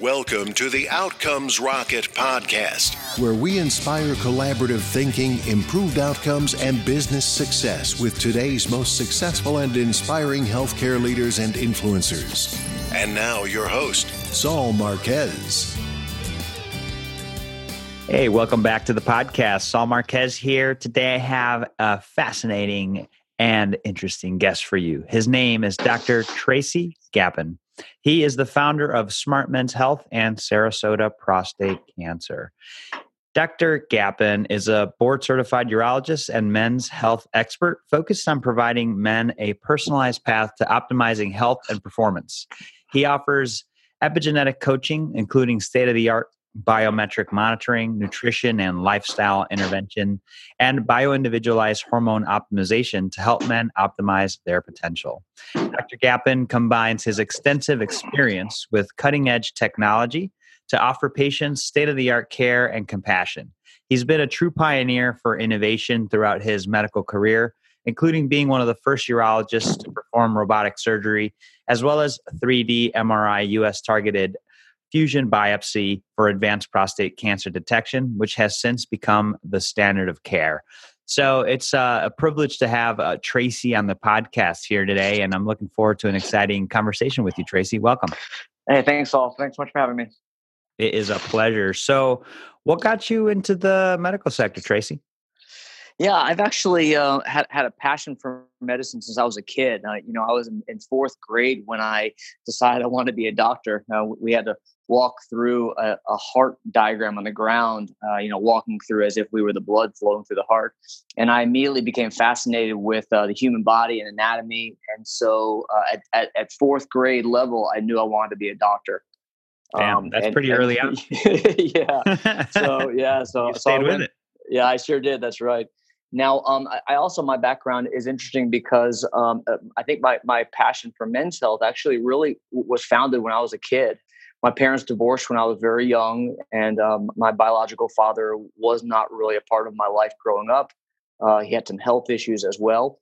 Welcome to the Outcomes Rocket podcast, where we inspire collaborative thinking, improved outcomes, and business success with today's most successful and inspiring healthcare leaders and influencers. And now, your host, Saul Marquez. Hey, welcome back to the podcast. Saul Marquez here. Today I have a fascinating and interesting guest for you. His name is Dr. Tracy Gapin. He is the founder of Smart Men's Health and Sarasota Prostate Cancer. Dr. Gapin is a board certified urologist and men's health expert focused on providing men a personalized path to optimizing health and performance. He offers epigenetic coaching, including state of the art biometric monitoring, nutrition and lifestyle intervention, and bioindividualized hormone optimization to help men optimize their potential. Dr. Gapin combines his extensive experience with cutting edge technology to offer patients state of the art care and compassion. He's been a true pioneer for innovation throughout his medical career, including being one of the first urologists to perform robotic surgery, as well as 3D MRI US targeted fusion biopsy for advanced prostate cancer detection, which has since become the standard of care. So it's uh, a privilege to have uh, Tracy on the podcast here today, and I'm looking forward to an exciting conversation with you, Tracy. Welcome. Hey, thanks, Saul. Thanks so much for having me. It is a pleasure. So, what got you into the medical sector, Tracy? Yeah, I've actually uh, had had a passion for medicine since I was a kid. Uh, you know, I was in, in, fourth grade when I decided I wanted to be a doctor. Uh, we had to walk through a, a heart diagram on the ground. Uh, you know, walking through as if we were the blood flowing through the heart, and I immediately became fascinated with uh, the human body and anatomy. And so, uh, at, at, at fourth grade level, I knew I wanted to be a doctor. Damn, um, that's and, pretty and, early on. yeah. So yeah, so, so with went, it. Yeah, I sure did. That's right. Now, um, I, I, also my background is interesting because um, uh, I think my my passion for men's health actually really was founded when I was a kid. My parents divorced when I was very young, and um, my biological father was not really a part of my life growing up. Uh, he had some health issues as well,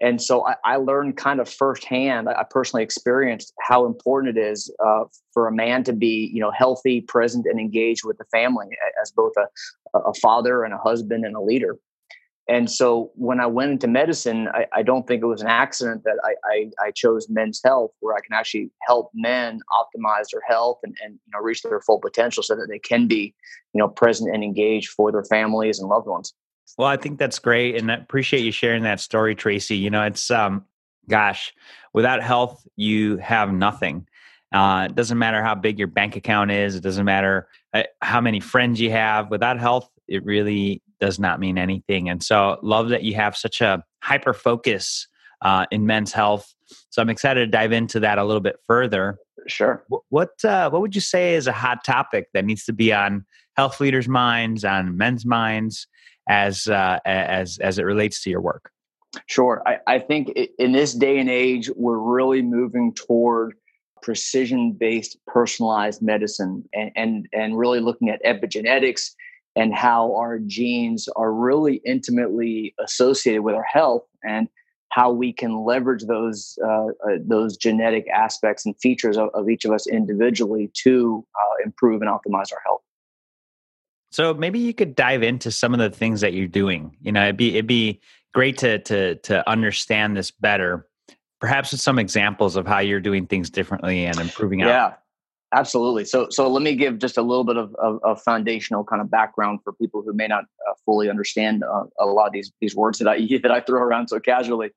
and so I, I learned kind of firsthand. I personally experienced how important it is uh, for a man to be, you know, healthy, present, and engaged with the family as both a, a father and a husband and a leader. And so when I went into medicine, I, I don't think it was an accident that I, I, I, chose men's health, where I can actually help men optimize their health and, and you know reach their full potential, so that they can be you know present and engaged for their families and loved ones. Well, I think that's great, and I appreciate you sharing that story, Tracy. You know, it's um, gosh, without health, you have nothing. Uh, it doesn't matter how big your bank account is. It doesn't matter uh, how many friends you have. Without health, it really does not mean anything. And so, love that you have such a hyper focus uh, in men's health. So, I'm excited to dive into that a little bit further. Sure. What uh, what would you say is a hot topic that needs to be on health leaders' minds, on men's minds, as uh, as as it relates to your work? Sure. I, I think in this day and age, we're really moving toward precision based personalized medicine and, and and really looking at epigenetics and how our genes are really intimately associated with our health and how we can leverage those uh, uh, those genetic aspects and features of, of each of us individually to uh, improve and optimize our health. So maybe you could dive into some of the things that you're doing. You know, it'd be it'd be great to to to understand this better. Perhaps with some examples of how you're doing things differently and improving. Yeah, Absolutely. So, so let me give just a little bit of, of, of foundational kind of background for people who may not uh, fully understand uh, a lot of these these words that I that I throw around so casually.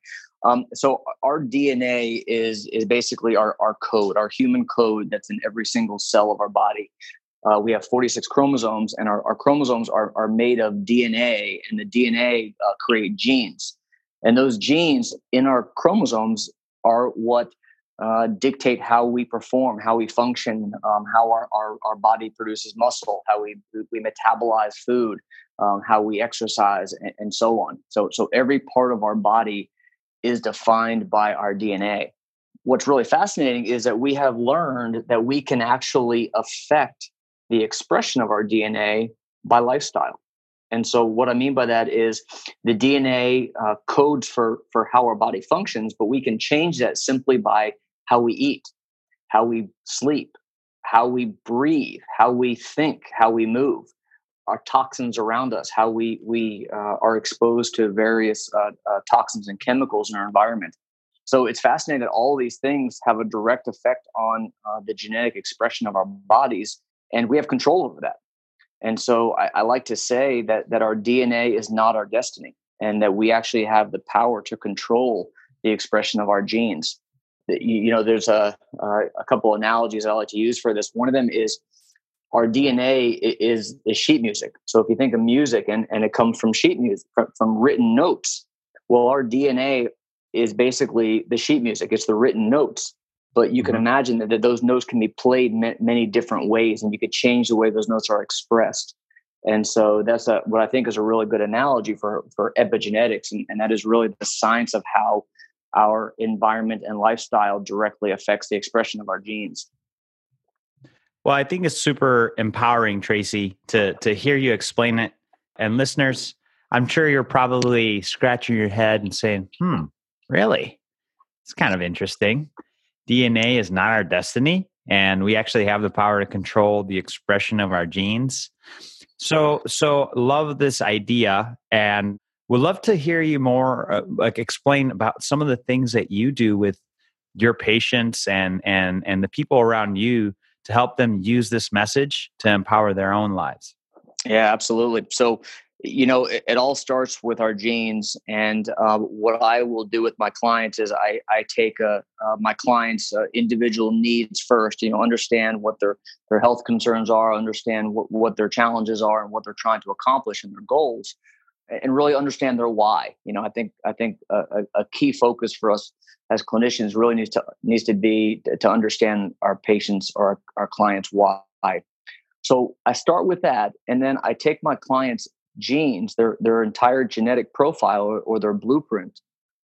Um, so, our DNA is is basically our our code, our human code that's in every single cell of our body. Uh, we have 46 chromosomes, and our, our chromosomes are are made of DNA, and the DNA uh, create genes, and those genes in our chromosomes are what uh, dictate how we perform, how we function, um, how our, our, our, body produces muscle, how we, we metabolize food, um, how we exercise, and, and, so on. So, so every part of our body is defined by our DNA. What's really fascinating is that we have learned that we can actually affect the expression of our DNA by lifestyle. And so, what I mean by that is the DNA uh, codes for for how our body functions, but we can change that simply by how we eat, how we sleep, how we breathe, how we think, how we move, our toxins around us, how we we uh, are exposed to various uh, uh, toxins and chemicals in our environment. So it's fascinating that all these things have a direct effect on uh, the genetic expression of our bodies, and we have control over that. And so I, I like to say that that our DNA is not our destiny, and that we actually have the power to control the expression of our genes. You, know, there's a a couple analogies I like to use for this. One of them is our DNA is is sheet music. So if you think of music and, and it comes from sheet music, from, from written notes, well, our DNA is basically the sheet music. It's the written notes. But you can mm-hmm. imagine that, that those notes can be played many different ways, and you could change the way those notes are expressed. And so that's a, what I think is a really good analogy for, for epigenetics. And, and that is really the science of how our environment and lifestyle directly affects the expression of our genes. Well, I think it's super empowering, Tracy, to to hear you explain it. And listeners, I'm sure you're probably scratching your head and saying, "Hmm, really? It's kind of interesting. DNA is not our destiny, and we actually have the power to control the expression of our genes." So, so love this idea, and would love to hear you more, uh, like explain about some of the things that you do with your patients and and and the people around you to help them use this message to empower their own lives? Yeah, absolutely. So, you know, it, it all starts with our genes. And uh, what I will do with my clients is I, I take uh, uh, my clients' uh, individual needs first, you know, understand what their, their health concerns are, understand what, what their challenges are and what they're trying to accomplish and their goals and really understand their why. You know, I think I think a, a, key focus for us as clinicians really needs to needs to be to understand our patients or our, our clients why. So I start with that, and then I take my clients' genes, their their entire genetic profile or, or their blueprint,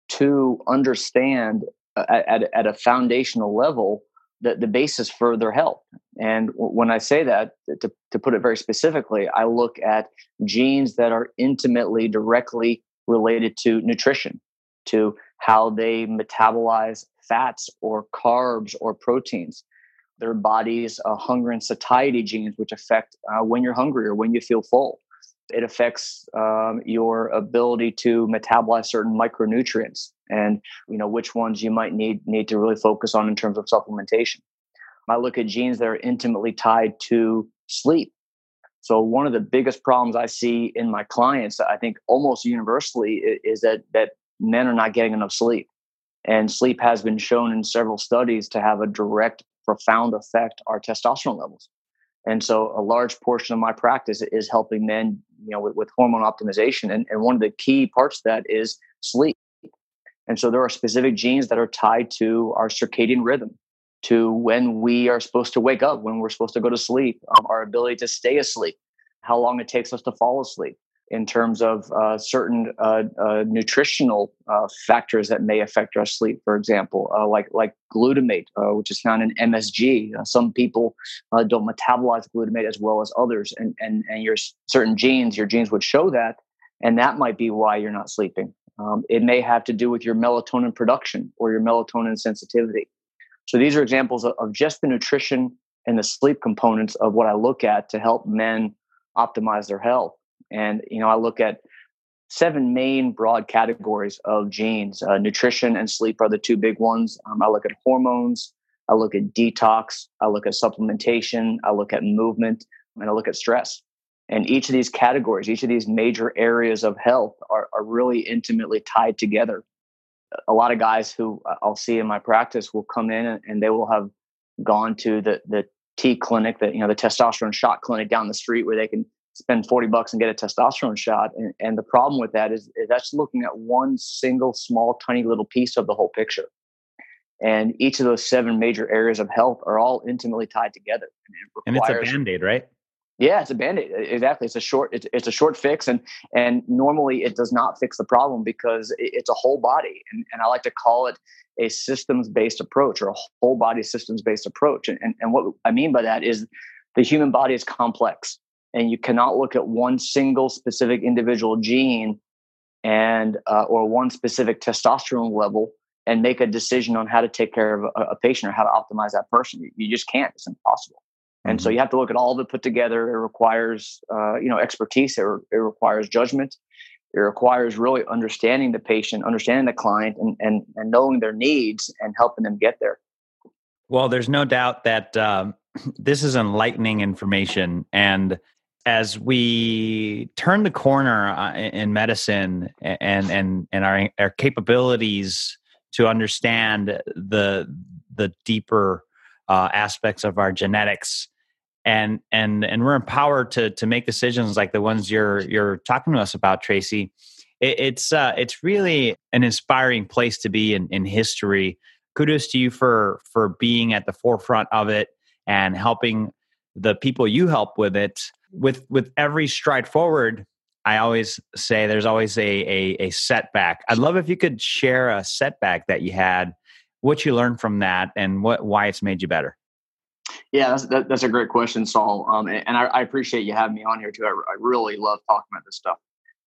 to understand uh, at, at a foundational level the, the basis for their health. And when I say that, to, to put it very specifically, I look at genes that are intimately, directly related to nutrition, to how they metabolize fats or carbs or proteins. Their body's uh, hunger and satiety genes, which affect uh, when you're hungry or when you feel full. It affects um, your ability to metabolize certain micronutrients and you know which ones you might need need to really focus on in terms of supplementation. I look at genes that are intimately tied to sleep. So one of the biggest problems I see in my clients, I think almost universally, is that that men are not getting enough sleep. And sleep has been shown in several studies to have a direct, profound effect on testosterone levels. And so a large portion of my practice is helping men, you know, with, with hormone optimization. And, and one of the key parts of that is sleep. And so there are specific genes that are tied to our circadian rhythm, to when we are supposed to wake up, when we're supposed to go to sleep, um, our ability to stay asleep, how long it takes us to fall asleep, in terms of uh, certain uh, uh, nutritional uh, factors that may affect our sleep. For example, uh, like like glutamate, uh, which is found in MSG. some people don't metabolize glutamate as well as others, and and and your certain genes, your genes would show that, and that might be why you're not sleeping. Um, it may have to do with your melatonin production or your melatonin sensitivity. So these are examples of, of just the nutrition and the sleep components of what I look at to help men optimize their health. And you know, I look at seven main broad categories of genes. Uh, nutrition and sleep are the two big ones. Um, I look at hormones. I look at detox. I look at supplementation. I look at movement, and I look at stress. And each of these categories, each of these major areas of health are, are really intimately tied together. A lot of guys who uh, I'll see in my practice will come in and, and they will have gone to the, the T clinic, that you know, the testosterone shot clinic down the street where they can spend 40 bucks and get a testosterone shot. And, and the problem with that is, is that's looking at one single small, tiny little piece of the whole picture. And each of those seven major areas of health are all intimately tied together. And, it and it's a band-aid, right? Yeah, it's a band-aid. Exactly. It's a short, it's, it's a short fix. And, and normally it does not fix the problem because it's a whole body. And, and I like to call it a systems-based approach or a whole body systems-based approach. And, and, and what I mean by that is the human body is complex and you cannot look at one single specific individual gene and uh, or one specific testosterone level and make a decision on how to take care of a, a patient or how to optimize that person. You, you just can't. It's impossible. And mm-hmm. so you have to look at all of it put together. It requires, uh, you know, expertise. It, re- it requires judgment. It requires really understanding the patient, understanding the client, and and and knowing their needs and helping them get there. Well, there's no doubt that um, this is enlightening information, and as we turn the corner uh, in medicine and and and our our capabilities to understand the the deeper uh, aspects of our genetics and and and we're empowered to to make decisions like the ones you're you're talking to us about tracy. It, it's uh it's really an inspiring place to be in in history. Kudos to you for for being at the forefront of it and helping the people you help with it. With with every stride forward i always say there's always a, a a setback. I'd love if you could share a setback that you had what you learned from that and what why it's made you better yeah, that's, that, that's a great question, Saul. Um, and, and I, I, appreciate you having me on here too. I, I really love talking about this stuff.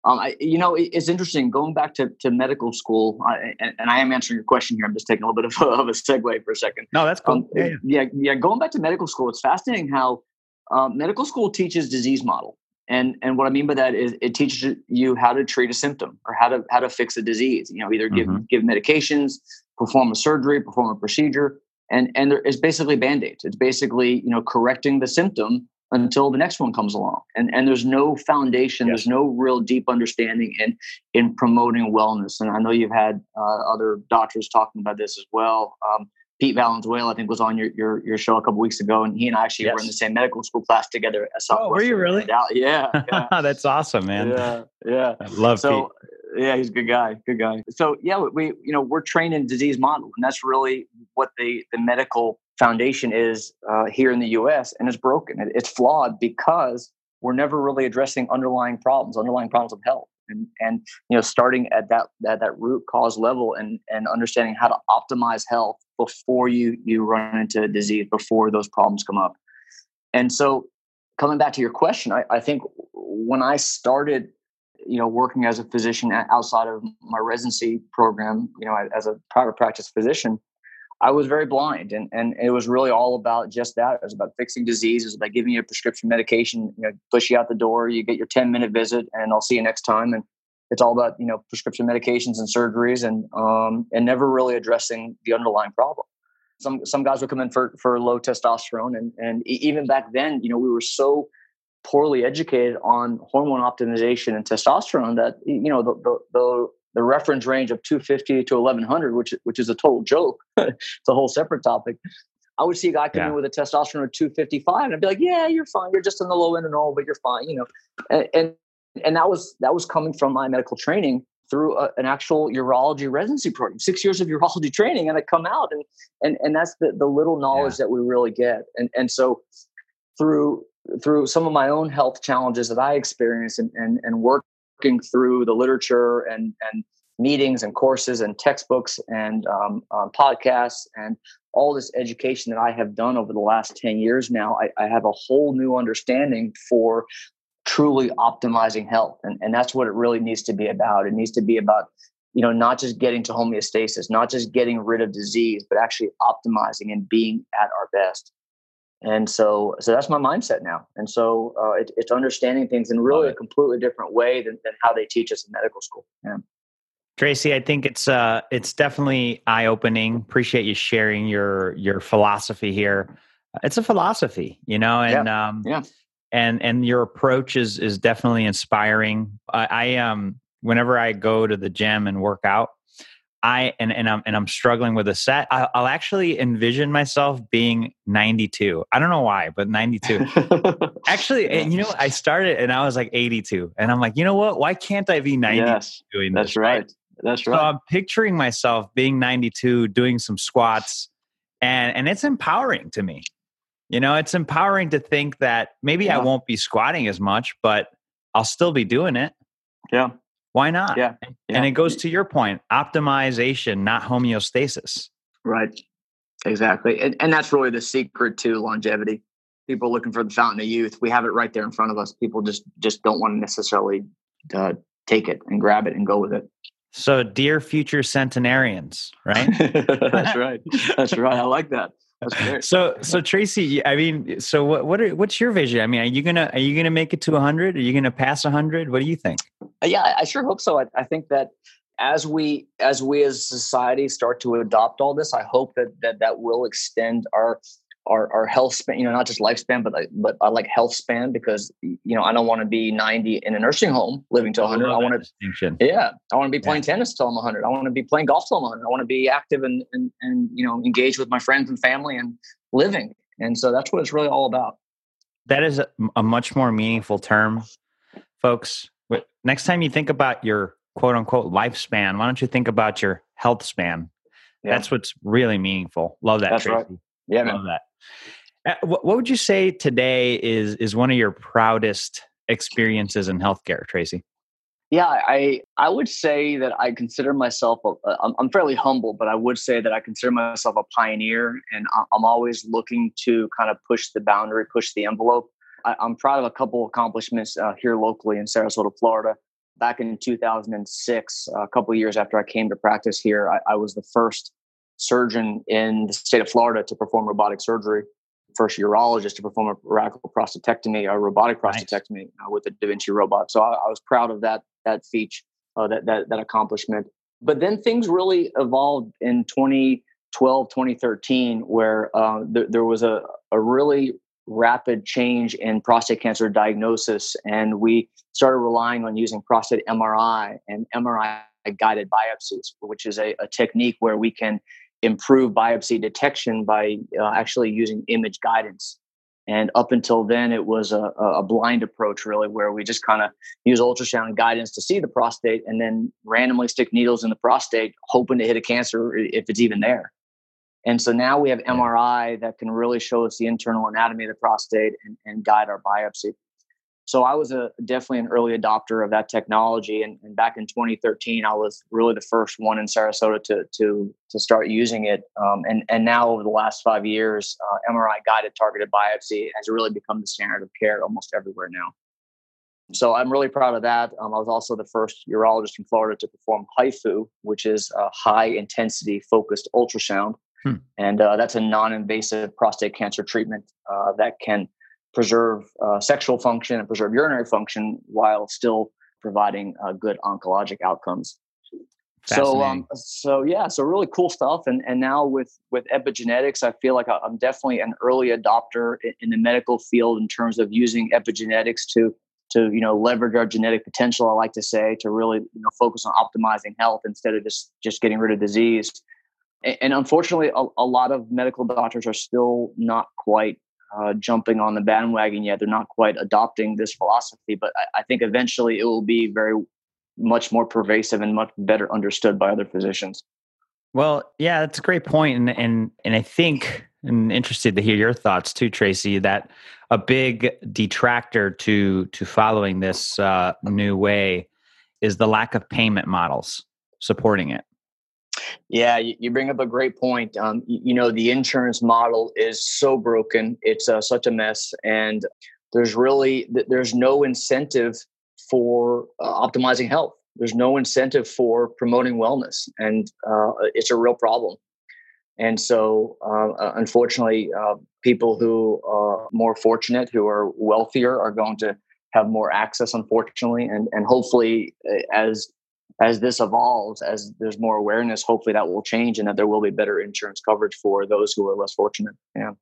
Um, I, you know, it, it's interesting going back to, to medical school, I, and, and, I am answering your question here. I'm just taking a little bit of a, of a segue for a second. No, that's cool. Um, yeah, yeah, yeah, Going back to medical school, it's fascinating how um, medical school teaches disease model, and and what I mean by that is it teaches you how to treat a symptom or how to how to fix a disease. You know, either give mm-hmm. give medications, perform a surgery, perform a procedure, and and there is basically band-aids it's basically you know correcting the symptom until the next one comes along and and there's no foundation yes. there's no real deep understanding in in promoting wellness and i know you've had uh, other doctors talking about this as well um, Pete Valenzuela, I think, was on your, your your show a couple weeks ago, and he and I actually yes. were in the same medical school class together at Southwestern. Oh, were you really? Yeah, yeah. that's awesome, man. Yeah, yeah. I love so, Pete yeah, he's a good guy. Good guy. So yeah, we you know we're trained in disease model, and that's really what the the medical foundation is uh, here in the U.S. and it's broken. It, it's flawed because we're never really addressing underlying problems, underlying problems of health, and and you know starting at that that that root cause level and and understanding how to optimize health before you you run into disease, before those problems come up. And so coming back to your question, I, I think when I started you know, working as a physician outside of my residency program, you know, as a private practice physician, I was very blind, and and it was really all about just that. It was about fixing disease. It was about giving you a prescription medication. You know, push you out the door. You get your ten minute visit, and I'll see you next time. And it's all about you know prescription medications and surgeries, and um, and never really addressing the underlying problem. Some some guys would come in for for low testosterone, and and even back then, you know, we were so poorly educated on hormone optimization and testosterone that you know the the, the, the reference range of 250 to 1100 which which is a total joke. It's a whole separate topic. I would see a guy come yeah. in with a testosterone of 255 and i'd be like yeah you're fine. You're just in the low end and all but you're fine you know? And and, and that was that was coming from my medical training through a, an actual urology residency program six years of urology training and i come out and and and that's the, the little knowledge yeah. that we really get. And and so through through some of my own health challenges that I experienced and, and, and working through the literature and, and meetings and courses and textbooks and um, um, podcasts and all this education that I have done over the last 10 years now, I, I have a whole new understanding for truly optimizing health. And, and that's what it really needs to be about. It needs to be about you know not just getting to homeostasis not just getting rid of disease but actually optimizing and being at our best and so so that's my mindset now. And so uh, it, it's understanding things in really a completely different way than, than how they teach us in medical school. Yeah. Tracy i think it's uh it's definitely eye-opening. Appreciate you sharing your your philosophy here. It's a philosophy you know and yeah. um yeah. and and your approach is is definitely inspiring. I, I um whenever i go to the gym and work out I and, and I'm and I'm struggling with a set. I'll, I'll, actually envision myself being 92. I don't know why, but 92. actually, and you know, I started and I was like 82, and I'm like, you know what? Why can't I be 90 yes, doing that's this? Right. right. That's right. So I'm picturing myself being 92, doing some squats, and and it's empowering to me. You know, it's empowering to think that maybe yeah. I won't be squatting as much, but I'll still be doing it. Yeah. Why not? Yeah. yeah. And it goes to your point optimization, not homeostasis. Right. Exactly. And, and that's really the secret to longevity. People looking for the fountain of youth. We have it right there in front of us. People just just don't want to necessarily uh, take it and grab it and go with it. So, dear future centenarians, right? that's right. That's right. I like that. So so Tracy, I mean, so what what are, what's your vision? I mean, are you gonna are you gonna make it to hundred? Are you gonna pass hundred? What do you think? Uh, yeah, I sure hope so. I, I think that as we as we as society start to adopt all this, I hope that that that will extend our our, our health span, you know, not just lifespan, but like, but I like health span because you know I don't want to be 90 in a nursing home living to 100. I, I want to, yeah, I want to be playing yeah. tennis till I'm 100. I want to be playing golf till I'm 100. I want to be active and and and you know engaged with my friends and family and living. And so that's what it's really all about. That is a, a much more meaningful term, folks. Next time you think about your quote unquote lifespan, why don't you think about your health span? Yeah. That's what's really meaningful. Love that, That's Tracy. Right. Yeah, man. Love that. Uh, what, would you say today is is one of your proudest experiences in healthcare, Tracy? Yeah, I I would say that I consider myself a, I'm, fairly humble, but I would say that I consider myself a pioneer, and I'm always looking to kind of push the boundary, push the envelope. I, am proud of a couple accomplishments uh, here locally in Sarasota, Florida. Back in 2006, a couple years after I came to practice here, I, I was the first surgeon in the state of Florida to perform robotic surgery, first urologist to perform a radical prostatectomy, a robotic prostatectomy nice. uh, with the Da Vinci robot. So I, I, was proud of that that feat, uh, that, that that accomplishment. But then things really evolved in 2012, 2013, where uh, th- there was a, a really rapid change in prostate cancer diagnosis, and we started relying on using prostate MRI and MRI guided biopsies, which is a, a technique where we can improve biopsy detection by uh, actually using image guidance. And up until then, it was a, a blind approach, really, where we just kind of use ultrasound guidance to see the prostate and then randomly stick needles in the prostate, hoping to hit a cancer if it's even there. And so now we have MRI that can really show us the internal anatomy of the prostate and, and guide our biopsy so I was a definitely an early adopter of that technology. And, and, back in 2013, I was really the first one in Sarasota to to to start using it. Um, and and now over the last five years, uh, MRI guided targeted biopsy has really become the standard of care almost everywhere now. So I'm really proud of that. Um, I was also the first urologist in Florida to perform HIFU, which is a high intensity focused ultrasound. Hmm. And uh, that's a non invasive prostate cancer treatment uh, that can preserve uh, sexual function and preserve urinary function while still providing uh, good oncologic outcomes. So, um, so yeah, so really cool stuff. And and now with with epigenetics, I feel like I'm definitely an early adopter in, in the medical field in terms of using epigenetics to to you know leverage our genetic potential. I like to say to really you know focus on optimizing health instead of just just getting rid of disease. And, and unfortunately, a, a lot of medical doctors are still not quite uh, jumping on the bandwagon yet. They're not quite adopting this philosophy, but I, I, think eventually it will be very much more pervasive and much better understood by other physicians. Well, yeah, that's a great point, and and and I think I'm interested to hear your thoughts too, Tracy. That a big detractor to to following this uh, new way is the lack of payment models supporting it. Yeah, you, bring up a great point. Um, you, you, know, the insurance model is so broken; it's uh, such a mess, and there's really there's no incentive for uh, optimizing health. There's no incentive for promoting wellness, and uh, it's a real problem. And so, uh, uh, unfortunately, uh, people who are more fortunate, who are wealthier, are going to have more access. Unfortunately, and and hopefully, as as this evolves, as there's more awareness, hopefully that will change and that there will be better insurance coverage for those who are less fortunate. Yeah.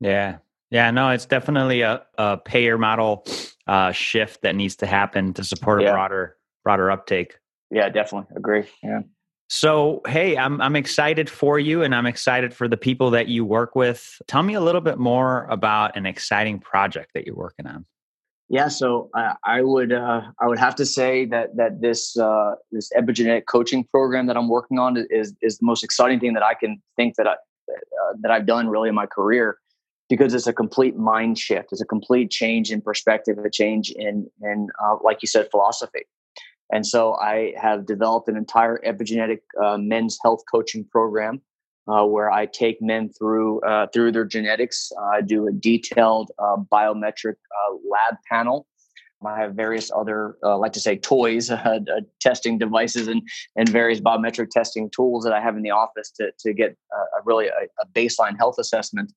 Yeah. Yeah. No, it's definitely a, a payer model uh, shift that needs to happen to support yeah. a broader, broader uptake. Yeah, definitely. Agree. Yeah. So, hey, I'm I'm excited for you and I'm excited for the people that you work with. Tell me a little bit more about an exciting project that you're working on. Yeah, so uh, I would uh, I would have to say that that this uh, this epigenetic coaching program that I'm working on is is the most exciting thing that I can think that I uh, that I've done really in my career because it's a complete mind shift, it's a complete change in perspective, a change in in uh, like you said philosophy. And so I have developed an entire epigenetic uh, men's health coaching program uh, where I take men through uh, through their genetics. Uh, I do a detailed uh, biometric uh, lab panel I have various other, uh, like to say, toys, testing devices, and and various biometric testing tools that I have in the office to to get a really a, a, baseline health assessment.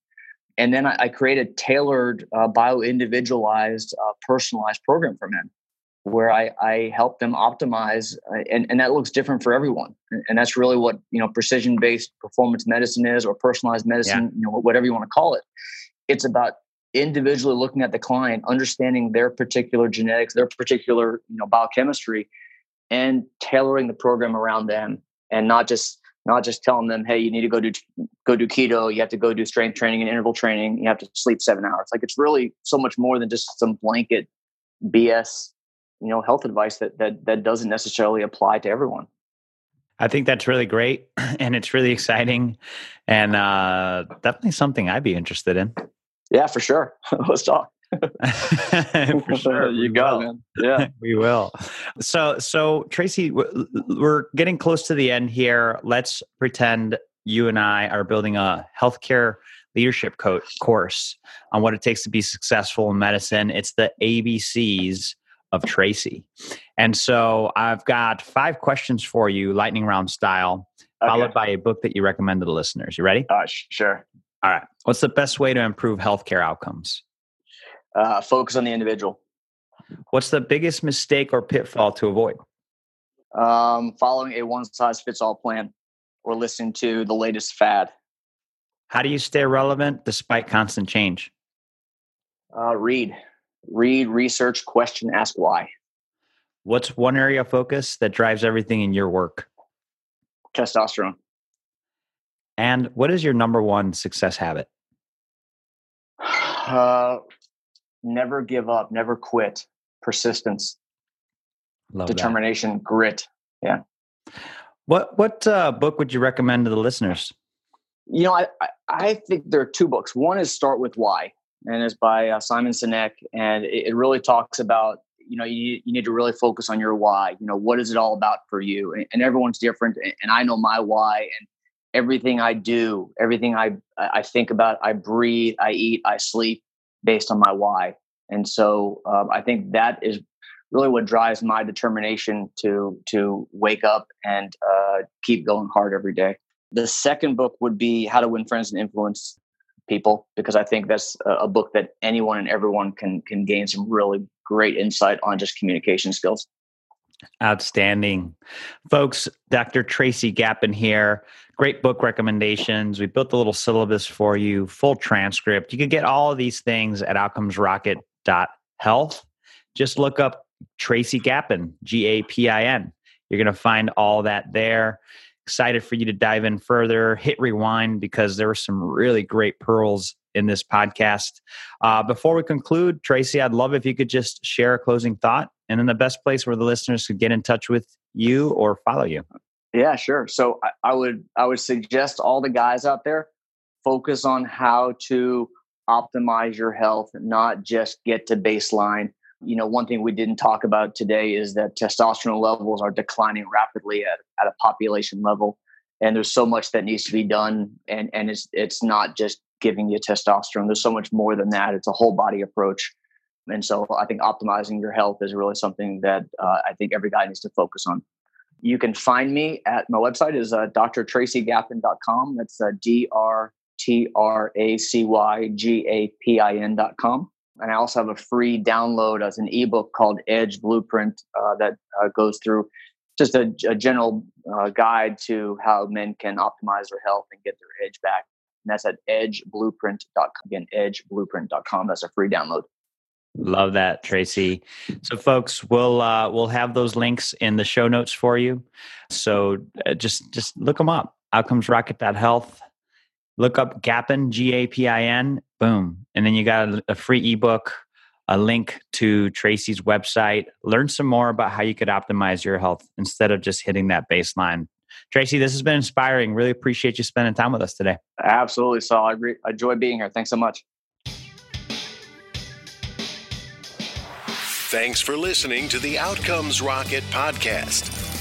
And then I, I create a tailored, bio individualized, personalized program for men, where I, I help them optimize, uh, and and that looks different for everyone. And, that's really what you know precision based performance medicine is, or personalized medicine, yeah. you know whatever you want to call it. It's about individually looking at the client, understanding their particular genetics, their particular you know biochemistry, and tailoring the program around them, and not just not just telling them, hey, you need to go do go do keto, you have to go do strength training and interval training, you have to sleep seven hours. Like it's really so much more than just some blanket BS, you know, health advice that that that doesn't necessarily apply to everyone. I think that's really great, and it's really exciting, and uh, definitely something I'd be interested in. Yeah, for sure. Let's talk. for sure, you got it, man. Yeah, we will. So, so Tracy, we're getting close to the end here. Let's pretend you and I are building a healthcare leadership co- course on what it takes to be successful in medicine. It's the ABCs of Tracy. And so I've got five questions for you, lightning round style, okay. followed by a book that you recommend to the listeners. You ready? Uh, sh- sure. All right. What's the best way to improve healthcare outcomes? Uh, focus on the individual. What's the biggest mistake or pitfall to avoid? Um, following a one size fits all plan or listening to the latest fad. How do you stay relevant despite constant change? Uh, read, read, research, question, ask why. What's one area of focus that drives everything in your work? Testosterone. And what is your number one success habit? Uh, never give up, never quit, persistence, Love determination, that. grit. Yeah. What what uh, book would you recommend to the listeners? You know, I, I, I think there are two books. One is Start with Why, and it's by uh, Simon Sinek, and it, it, really talks about you know you, you need to really focus on your why. You know, what is it all about for you? And, and everyone's different, and I know my why, and everything I do, everything I I think about, I breathe, I eat, I sleep based on my why. And so um, I think that is really what drives my determination to to wake up and uh, keep going hard every day. The second book would be How to Win Friends and Influence People, because I think that's a, book that anyone and everyone can can gain some really great insight on just communication skills. Outstanding. Folks, Dr. Tracy Gapin here. Great book recommendations. We built a little syllabus for you, full transcript. You can get all of these things at outcomesrocket.health. Just look up Tracy Gapin, G A P I N. You're going to find all that there. Excited for you to dive in further. Hit rewind because there were some really great pearls in this podcast. Uh, before we conclude, Tracy, I'd love if you could just share a closing thought and then the best place where the listeners could get in touch with you or follow you. Yeah, sure. So I, I would I would suggest all the guys out there focus on how to optimize your health, not just get to baseline. You know, one thing we didn't talk about today is that testosterone levels are declining rapidly at, at a population level. And there's so much that needs to be done. And, and it's, it's not just giving you testosterone. There's so much more than that. It's a whole body approach. And so I think optimizing your health is really something that uh, I think every guy needs to focus on. You can find me at my website is uh, drtracygapin.com. That's uh, D R T R A C Y G A P I N.com. And I also have a free download as an ebook called Edge Blueprint uh, that uh, goes through just a, a general uh, guide to how men can optimize their health and get their edge back. And that's at edgeblueprint.com. Again, edgeblueprint.com. That's a free download. Love that, Tracy. So, folks, we'll uh, we'll have those links in the show notes for you. So, uh, just just look them up. Outcomesrocket.health. Look up Gapin, G A P I N. Boom, and then you got a, a free ebook, a link to Tracy's website. Learn some more about how you could optimize your health instead of just hitting that baseline. Tracy, this has been inspiring. Really appreciate you spending time with us today. Absolutely, Saul. I, agree. I enjoy being here. Thanks so much. Thanks for listening to the Outcomes Rocket podcast.